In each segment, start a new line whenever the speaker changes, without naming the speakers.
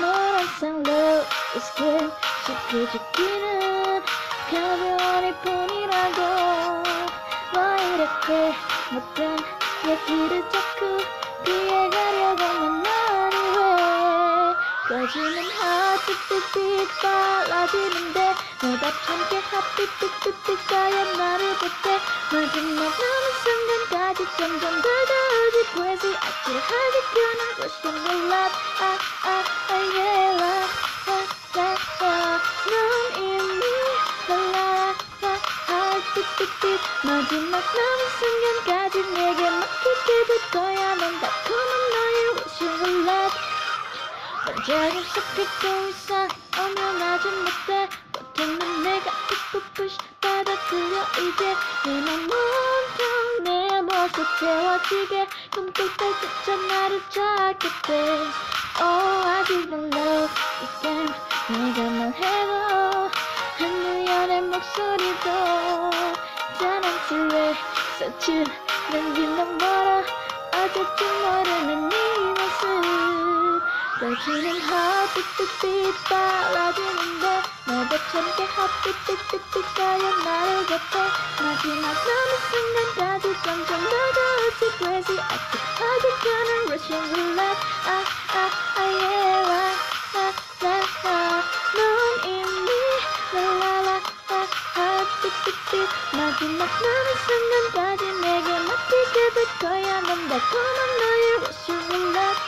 너랑 상로 있게 쉽게 죽기는 가벼운 이쁜 어색해 못한 얘기를 자꾸 피해가려고 난 나를 왜까지는 하빛빛빛 사라지는데 너답게 하빛빛빛빛 쌓여 나를 보태 마지막 남은 순간까지 점점 다가오지 crazy I could have it gone I wish you love I, I, I, yeah love, 넌 이미 날아가 하빛빛빛 마지막 남은 순간까지 내게 맡기게 될 거야. 넌 달콤한 너의 Russian roulette 반짝임 섞이고 있어 오면하지 못해 버티는 내가 푸푸푸시 받아들여 이제 내맘 온통 내 모습 채워지게. 꿈꿀 때조차 나를 찾게 돼. Oh I didn't love. this game 내가 말해도 한누연의 목소리도 자랑스레 서툰 남긴 멀어 어제쯤 모르는 네 모습. 꺼지는 핫빛빛빛 빨라지는데 너도 참게 핫빛빛빛빛 가연 나를 곁에. 마지막 남은 순간까지 점점 더 더워지 Crazy 켜는 Russian roulette 아아 빛빛빛 마지막 남은 순간까지 내게 맡기게 될 거야 넌 달콤한 너의 Russian roulette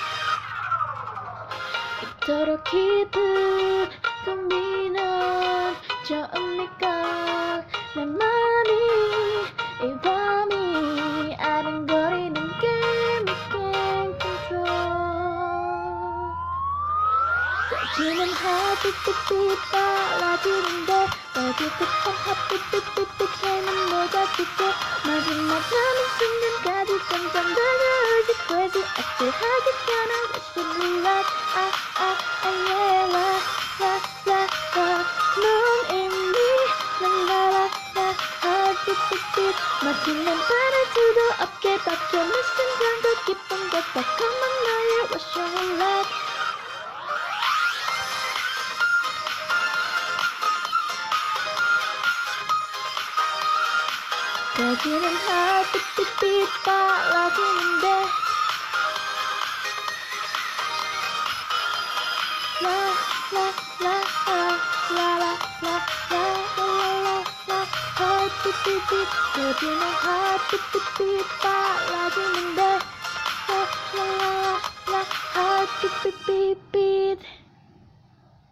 이토록 깊은 고민은 처음일까 내 맘이 눈은 하뚜뚜뚜 따라주는데 어디 끝한 하뚜뚜뚜뚜 채는 모자 뜯고 마지막 남은 순간까지 점점 다가오지 crazy 아찔하게 변한 것은 몰라. 아, 아, 아, yeah, la, la, la, la 넌 이미 난 알아, 나, 하뚜뚜뚜. 마침난 바라지도 없게 바뀌어 내 심장도 기쁨과 달콤한 너의 rush of life 지는 핫빛빛빛 빨라지는데 라라라라라라라라라라 핫빛빛빛